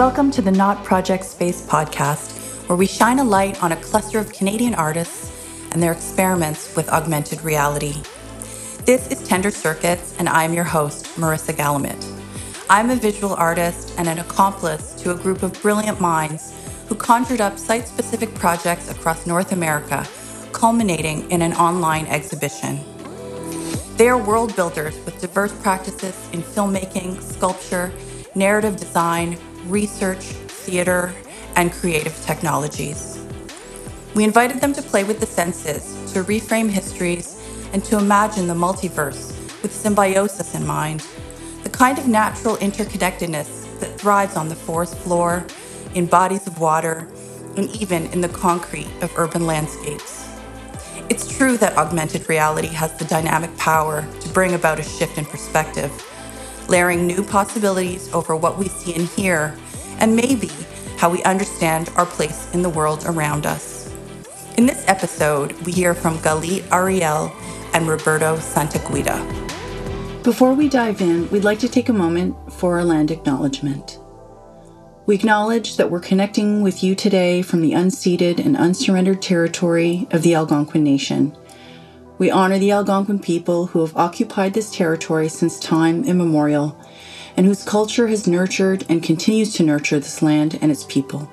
Welcome to the Knot Project Space podcast, where we shine a light on a cluster of Canadian artists and their experiments with augmented reality. This is Tender Circuits, and I'm your host, Marissa Gallemit. I'm a visual artist and an accomplice to a group of brilliant minds who conjured up site specific projects across North America, culminating in an online exhibition. They are world builders with diverse practices in filmmaking, sculpture, narrative design, research, theater, and creative technologies. We invited them to play with the senses, to reframe histories, and to imagine the multiverse with symbiosis in mind, the kind of natural interconnectedness that thrives on the forest floor, in bodies of water, and even in the concrete of urban landscapes. It's true that augmented reality has the dynamic power to bring about a shift in perspective, layering new possibilities over what we see and hear, and maybe how we understand our place in the world around us. In this episode, we hear from Galit Ariel and Roberto Santaguida. Before we dive in, we'd like to take a moment for our land acknowledgement. We acknowledge that we're connecting with you today from the unceded and unsurrendered territory of the Algonquin Nation. We honor the Algonquin people who have occupied this territory since time immemorial and whose culture has nurtured and continues to nurture this land and its people.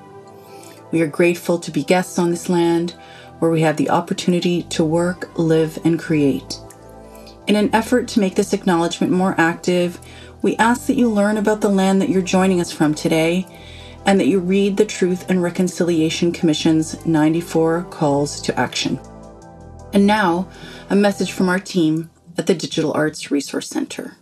We are grateful to be guests on this land where we have the opportunity to work, live, and create. In an effort to make this acknowledgement more active, we ask that you learn about the land that you're joining us from today and that you read the Truth and Reconciliation Commission's 94 calls to action. And now, a message from our team at the Digital Arts Resource Center.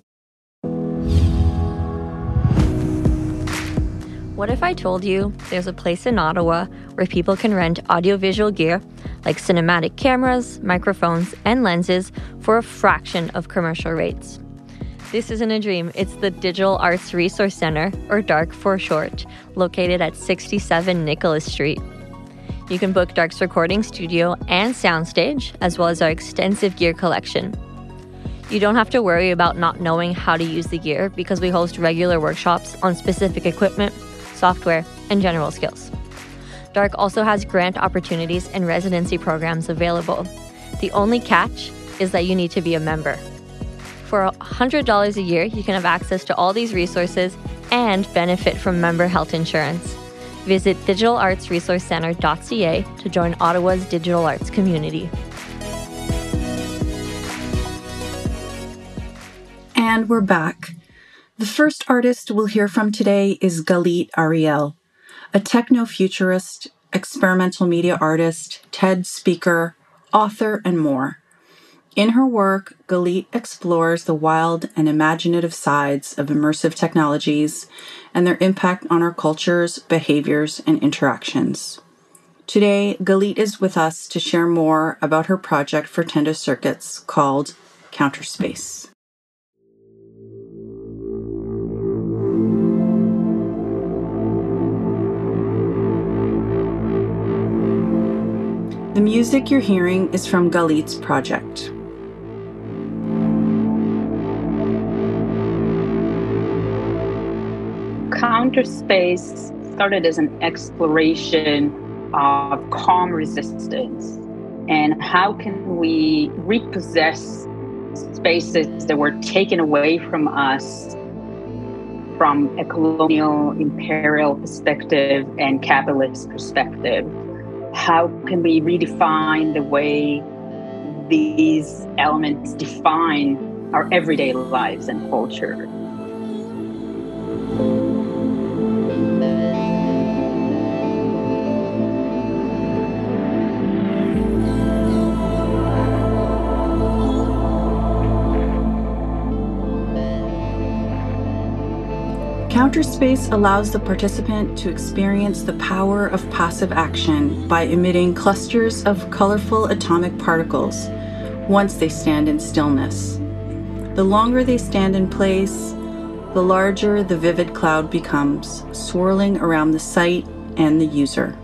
What if I told you there's a place in Ottawa where people can rent audiovisual gear like cinematic cameras, microphones, and lenses for a fraction of commercial rates? This isn't a dream. It's the Digital Arts Resource Center, or DARC for short, located at 67 Nicholas Street. You can book DARC's recording studio and soundstage, as well as our extensive gear collection. You don't have to worry about not knowing how to use the gear because we host regular workshops on specific equipment, software, and general skills. Dark also has grant opportunities and residency programs available. The only catch is that you need to be a member. For $100 a year, you can have access to all these resources and benefit from member health insurance. Visit digitalartsresourcecenter.ca to join Ottawa's digital arts community. And we're back. The first artist we'll hear from today is Galit Ariel, a techno futurist, experimental media artist, TED speaker, author, and more. In her work, Galit explores the wild and imaginative sides of immersive technologies and their impact on our cultures, behaviors, and interactions. Today, Galit is with us to share more about her project for Tender Circuits called Counterspace. The music you're hearing is from Galit's project. Counterspace started as an exploration of calm resistance. And how can we repossess spaces that were taken away from us from a colonial imperial perspective and capitalist perspective? How can we redefine the way these elements define our everyday lives and culture Counterspace allows the participant to experience the power of passive action by emitting clusters of colorful atomic particles once they stand in stillness. The longer they stand in place, the larger the vivid cloud becomes, swirling around the site and the user.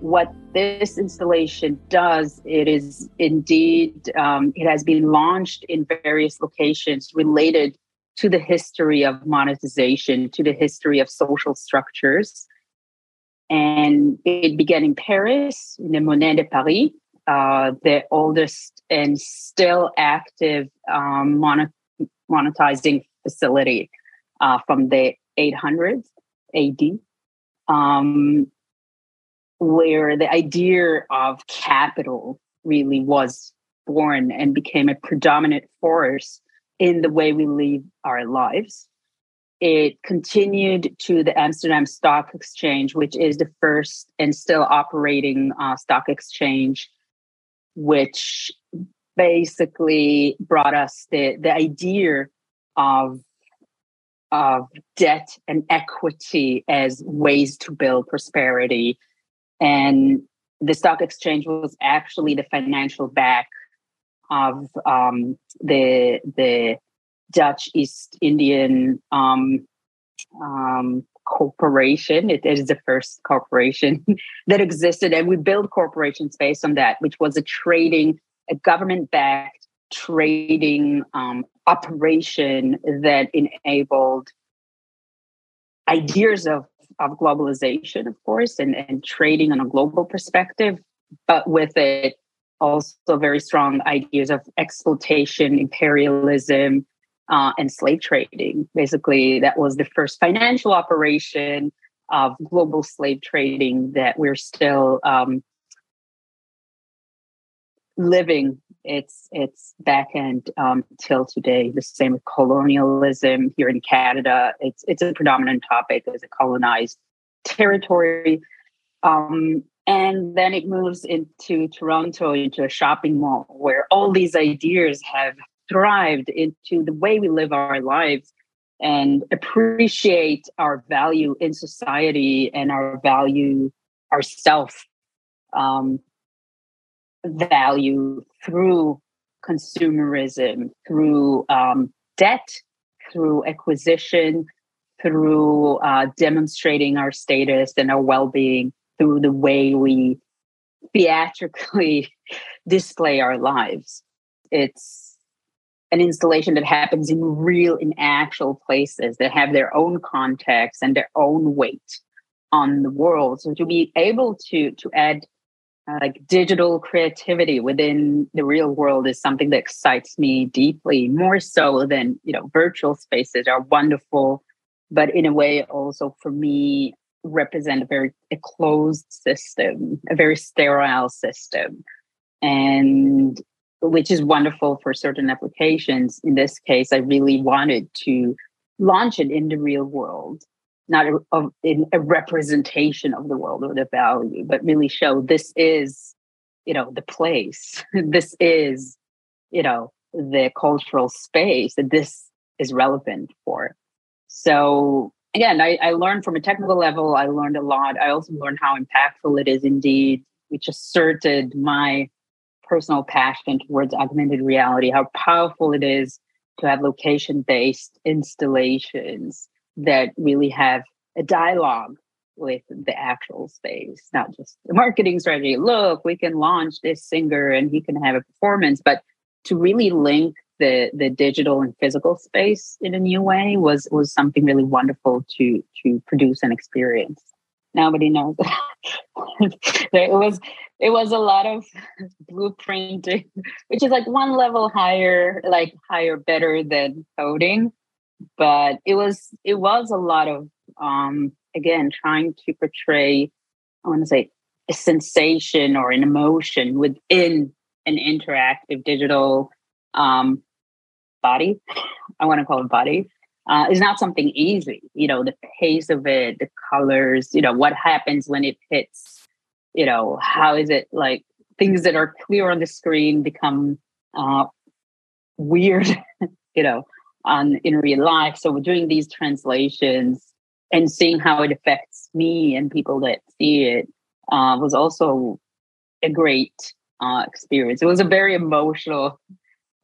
What this installation does, it is indeed, um, it has been launched in various locations related to the history of monetization, to the history of social structures. And it began in Paris, in the Monnaie de Paris, uh, the oldest and still active um, monetizing facility uh, from the 800s AD, um, where the idea of capital really was born and became a predominant force in the way we live our lives. It continued to the Amsterdam Stock Exchange, which is the first and still operating uh, stock exchange, which basically brought us the, the idea of of debt and equity as ways to build prosperity. And the stock exchange was actually the financial back of um, the the Dutch East Indian um, um, corporation. It is the first corporation that existed, and we built corporations based on that, which was a trading, a government-backed trading um, operation that enabled ideas of of globalization, of course, and, and trading on a global perspective, but with it also very strong ideas of exploitation, imperialism, uh, and slave trading. Basically, that was the first financial operation of global slave trading that we're still um, living its its back end um, till today. The same with colonialism here in Canada. It's it's a predominant topic as a colonized territory. Um, and then it moves into Toronto, into a shopping mall where all these ideas have thrived into the way we live our lives and appreciate our value in society and our value, our self um, value through consumerism, through um, debt, through acquisition, through uh, demonstrating our status and our well being through the way we theatrically display our lives. It's an installation that happens in real, in actual places that have their own context and their own weight on the world. So to be able to to add like digital creativity within the real world is something that excites me deeply, more so than you know virtual spaces are wonderful, but in a way also for me represent a very a closed system, a very sterile system, and which is wonderful for certain applications. In this case, I really wanted to launch it in the real world, not a, a, a representation of the world or the value, but really show this is, you know, the place. this is, you know, the cultural space that this is relevant for. So again, I, I learned from a technical level, I learned a lot. I also learned how impactful it is indeed, which asserted my personal passion towards augmented reality, how powerful it is to have location based installations that really have a dialogue with the actual space, not just the marketing strategy. Look, we can launch this singer and he can have a performance, but to really link the the digital and physical space in a new way was was something really wonderful to to produce and experience. Nobody knows. That it was it was a lot of blueprinting, which is like one level higher, like higher, better than coding. But it was it was a lot of um again trying to portray, I want to say a sensation or an emotion within an interactive digital um, body, I want to call it body, uh, is not something easy. You know, the pace of it, the colors, you know, what happens when it hits, you know, how is it like things that are clear on the screen become uh, weird, you know, on in real life. So we're doing these translations and seeing how it affects me and people that see it uh, was also a great uh, experience. It was a very emotional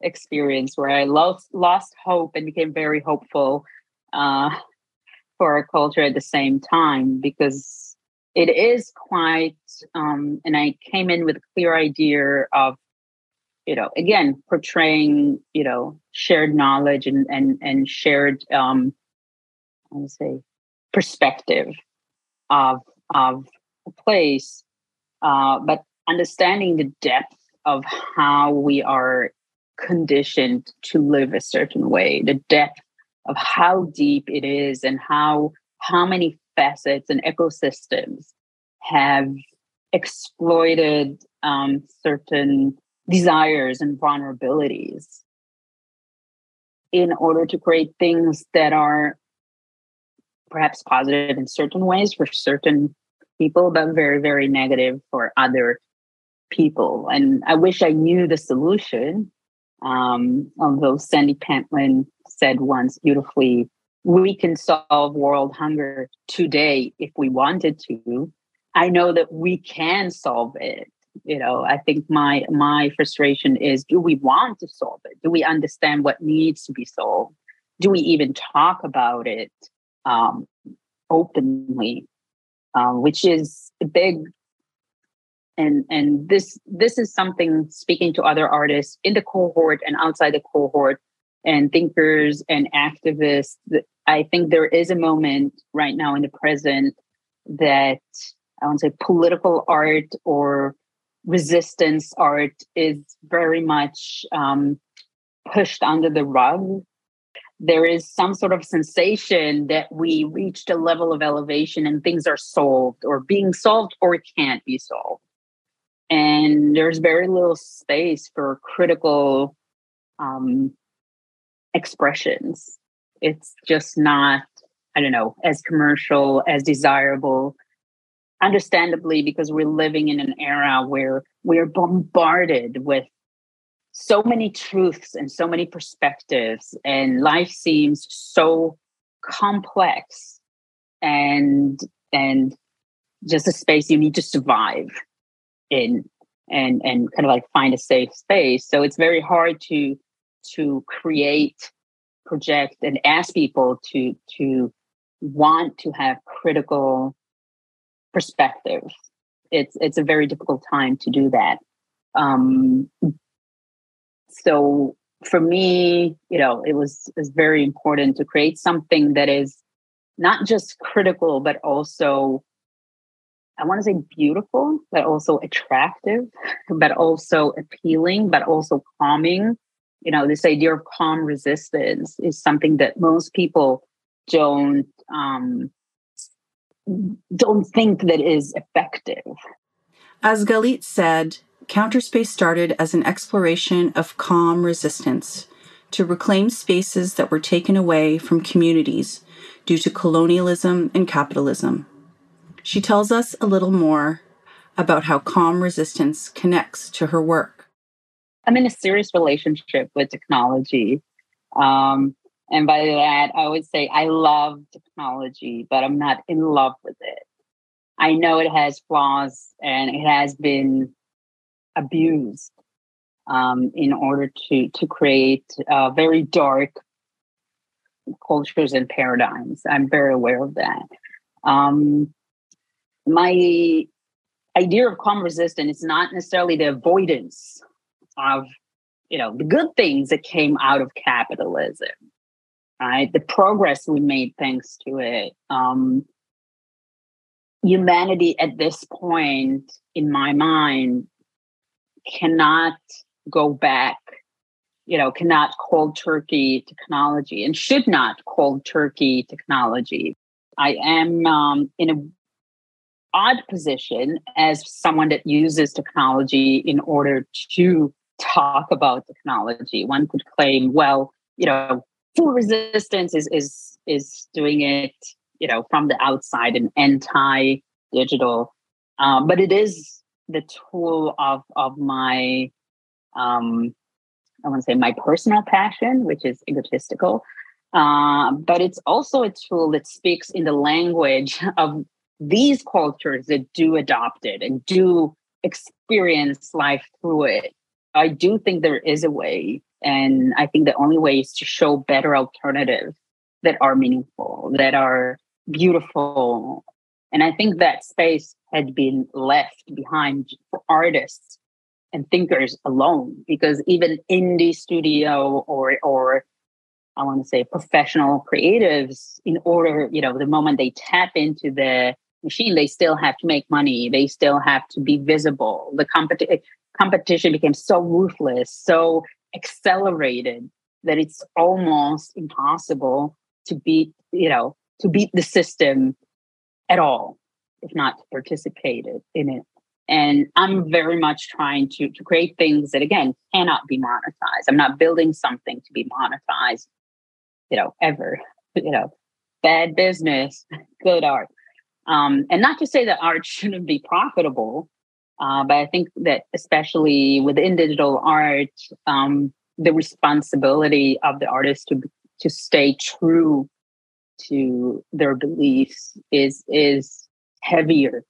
experience where I lost lost hope and became very hopeful uh, for our culture at the same time because it is quite. Um, and I came in with a clear idea of, you know, again portraying, you know, shared knowledge and and and shared um I would say perspective of of a place, uh, but understanding the depth of how we are conditioned to live a certain way, the depth of how deep it is and how how many facets and ecosystems have exploited um, certain desires and vulnerabilities in order to create things that are perhaps positive in certain ways for certain people, but very, very negative for other people. And I wish I knew the solution. Um, although Sandy Pentland said once beautifully, we can solve world hunger today if we wanted to. I know that we can solve it. You know, I think my my frustration is do we want to solve it? Do we understand what needs to be solved? Do we even talk about it um, openly? Uh, which is big and and this this is something speaking to other artists in the cohort and outside the cohort and thinkers and activists i think there is a moment right now in the present that i want to say political art or resistance art is very much um, pushed under the rug there is some sort of sensation that we reached a level of elevation and things are solved or being solved or can't be solved and there's very little space for critical um, expressions. It's just not, I don't know, as commercial, as desirable. Understandably, because we're living in an era where we're bombarded with so many truths and so many perspectives, and life seems so complex and and just a space you need to survive in and and kind of like find a safe space. So it's very hard to to create project and ask people to to want to have critical perspective it's it's a very difficult time to do that um so for me you know it was is very important to create something that is not just critical but also I want to say beautiful, but also attractive, but also appealing, but also calming. You know, this idea of calm resistance is something that most people don't um, don't think that is effective. As Galit said, Counterspace started as an exploration of calm resistance to reclaim spaces that were taken away from communities due to colonialism and capitalism. She tells us a little more about how calm resistance connects to her work. I'm in a serious relationship with technology. Um, and by that, I would say I love technology, but I'm not in love with it. I know it has flaws and it has been abused um, in order to to create uh, very dark cultures and paradigms. I'm very aware of that. Um, my idea of calm resistance is not necessarily the avoidance of you know the good things that came out of capitalism right the progress we made thanks to it um humanity at this point in my mind cannot go back you know cannot cold turkey technology and should not cold turkey technology i am um, in an odd position as someone that uses technology in order to talk about technology. One could claim, well, you know, full resistance is is is doing it, you know, from the outside and anti-digital, um, but it is the tool of of my, um, I want to say my personal passion, which is egotistical. Uh, but it's also a tool that speaks in the language of these cultures that do adopt it and do experience life through it, I do think there is a way. And I think the only way is to show better alternatives that are meaningful, that are beautiful. And I think that space had been left behind for artists and thinkers alone because even indie studio or or I want to say professional creatives in order, you know, the moment they tap into the machine, they still have to make money. They still have to be visible. The competi- competition became so ruthless, so accelerated that it's almost impossible to beat, you know, to beat the system at all, if not to participate in it. And I'm very much trying to, to create things that again cannot be monetized. I'm not building something to be monetized, you know, ever. You know, bad business, good art. Um, and not to say that art shouldn't be profitable, uh, but I think that especially within digital art, um, the responsibility of the artist to to stay true to their beliefs is is heavier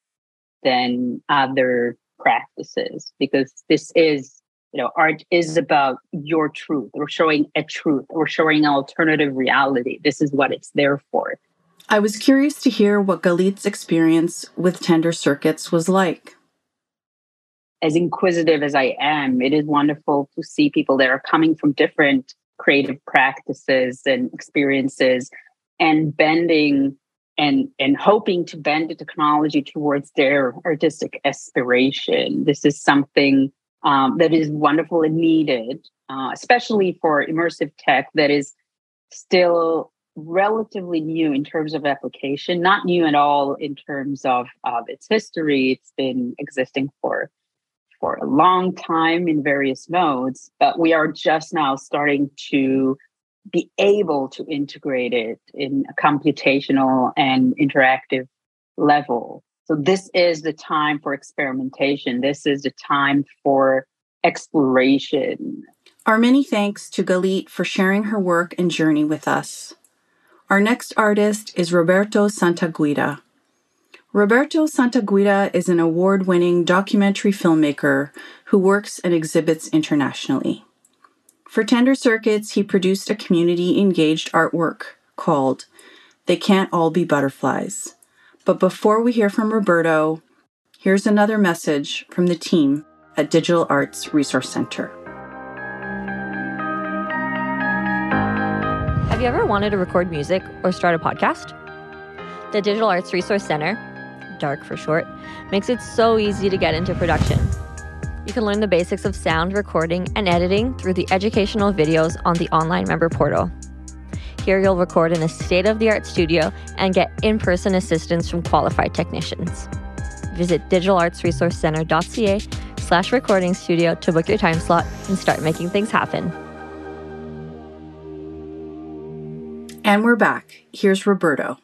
than other practices because this is you know art is about your truth. We're showing a truth. We're showing an alternative reality. This is what it's there for i was curious to hear what galit's experience with tender circuits was like as inquisitive as I am, it is wonderful to see people that are coming from different creative practices and experiences and bending and and hoping to bend the technology towards their artistic aspiration. This is something um, that is wonderful and needed, uh, especially for immersive tech that is still relatively new in terms of application, not new at all in terms of, its history. It's been existing for for a long time in various modes, but we are just now starting to be able to integrate it in a computational and interactive level. So this is the time for experimentation. This is the time for exploration. Our many thanks to Galit for sharing her work and journey with us. Our next artist is Roberto Santaguida. Roberto Santaguida is an award winning documentary filmmaker who works and exhibits internationally. For Tender Circuits, he produced a community engaged artwork called They Can't All Be Butterflies. But before we hear from Roberto, here's another message from the team at Digital Arts Resource Center. You ever wanted to record music or start a podcast? The Digital Arts Resource Center DARC for short, makes it so easy to get into production. You can learn the basics of sound recording and editing through the educational videos on the online member portal. Here you'll record in a state-of-the-art studio and get in-person assistance from qualified technicians. Visit digitalartsresourcecenter.ca slash recording studio to book your time slot and start making things happen. And we're back. Here's Roberto.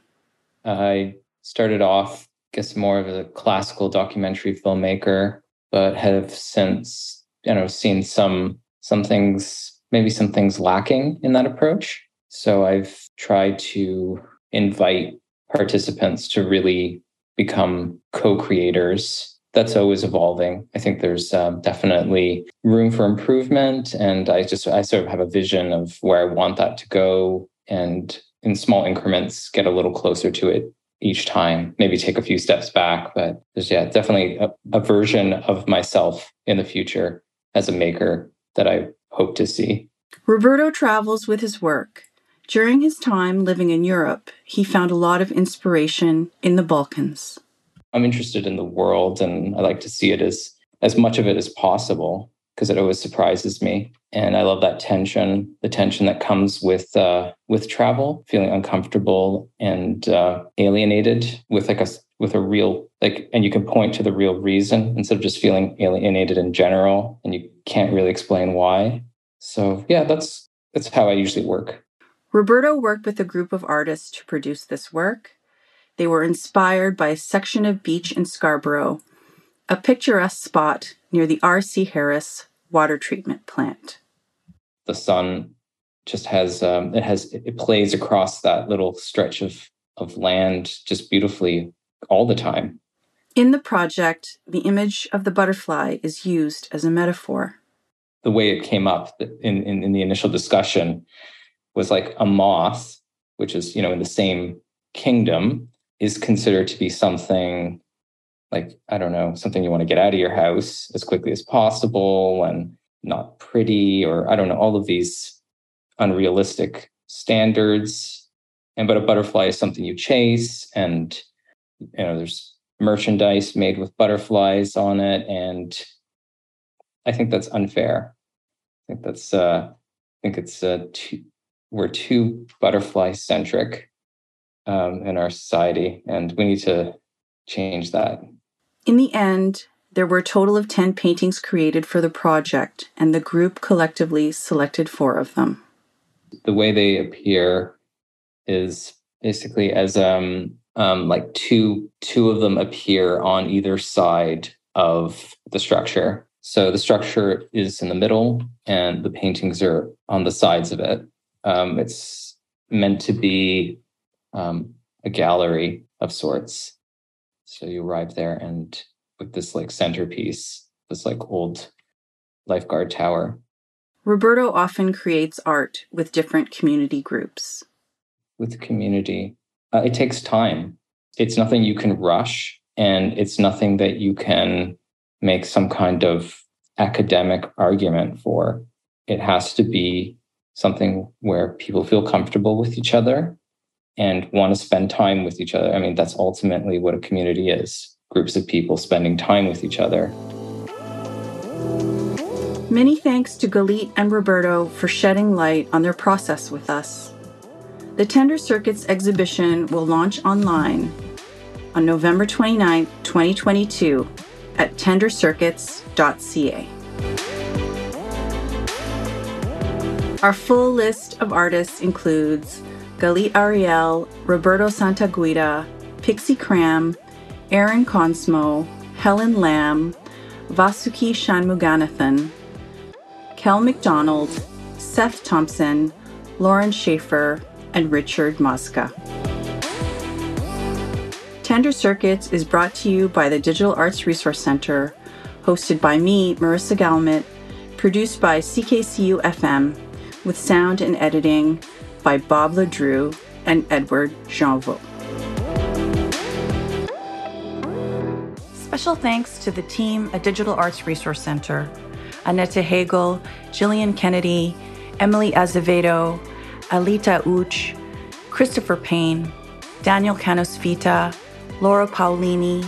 I started off I guess more of a classical documentary filmmaker, but have since you know seen some some things maybe some things lacking in that approach. So I've tried to invite participants to really become co-creators. That's always evolving. I think there's um, definitely room for improvement, and I just I sort of have a vision of where I want that to go, and in small increments get a little closer to it each time, maybe take a few steps back. But there's, yeah, definitely a, a version of myself in the future as a maker that I hope to see. Roberto travels with his work. During his time living in Europe, he found a lot of inspiration in the Balkans. I'm interested in the world and I like to see it as as much of it as possible because it always surprises me and I love that tension, the tension that comes with uh, with travel, feeling uncomfortable and uh, alienated with like a with a real like, and you can point to the real reason instead of just feeling alienated in general, and you can't really explain why. So yeah, that's that's how I usually work. Roberto worked with a group of artists to produce this work. They were inspired by a section of beach in Scarborough, a picturesque spot near the R.C. Harris water treatment plant the sun just has um, it has it plays across that little stretch of of land just beautifully all the time. In the project, the image of the butterfly is used as a metaphor. The way it came up in, in, in the initial discussion was like a moth, which is you know in the same kingdom, is considered to be something like, I don't know, something you want to get out of your house as quickly as possible and not pretty, or I don't know, all of these unrealistic standards. And but a butterfly is something you chase, and you know, there's merchandise made with butterflies on it. And I think that's unfair. I think that's uh I think it's uh too, we're too butterfly centric um, in our society, and we need to change that. In the end, there were a total of 10 paintings created for the project, and the group collectively selected four of them. The way they appear is basically as um, um, like two two of them appear on either side of the structure. So the structure is in the middle, and the paintings are on the sides of it. Um, it's meant to be um, a gallery of sorts. So you arrive there and with this like centerpiece, this like old lifeguard tower. Roberto often creates art with different community groups. With community, uh, it takes time. It's nothing you can rush, and it's nothing that you can make some kind of academic argument for. It has to be something where people feel comfortable with each other and want to spend time with each other. I mean, that's ultimately what a community is groups of people spending time with each other. Many thanks to Galit and Roberto for shedding light on their process with us. The Tender Circuits exhibition will launch online on November 29, 2022 at tendercircuits.ca. Our full list of artists includes Galit Ariel, Roberto Santaguida, Pixie Cram, Aaron Consmo, Helen Lamb, Vasuki Shanmuganathan, Kel McDonald, Seth Thompson, Lauren Schaefer, and Richard Mosca. Tender Circuits is brought to you by the Digital Arts Resource Center, hosted by me, Marissa Gallemit, produced by CKCU FM, with sound and editing by Bob Ledrew and Edward Jeanvaux. Special thanks to the team at Digital Arts Resource Center Annette Hagel, Jillian Kennedy, Emily Azevedo, Alita Uch, Christopher Payne, Daniel Canosvita, Laura Paolini,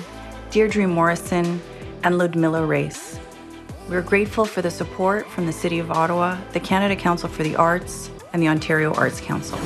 Deirdre Morrison, and Ludmilla Race. We're grateful for the support from the City of Ottawa, the Canada Council for the Arts, and the Ontario Arts Council.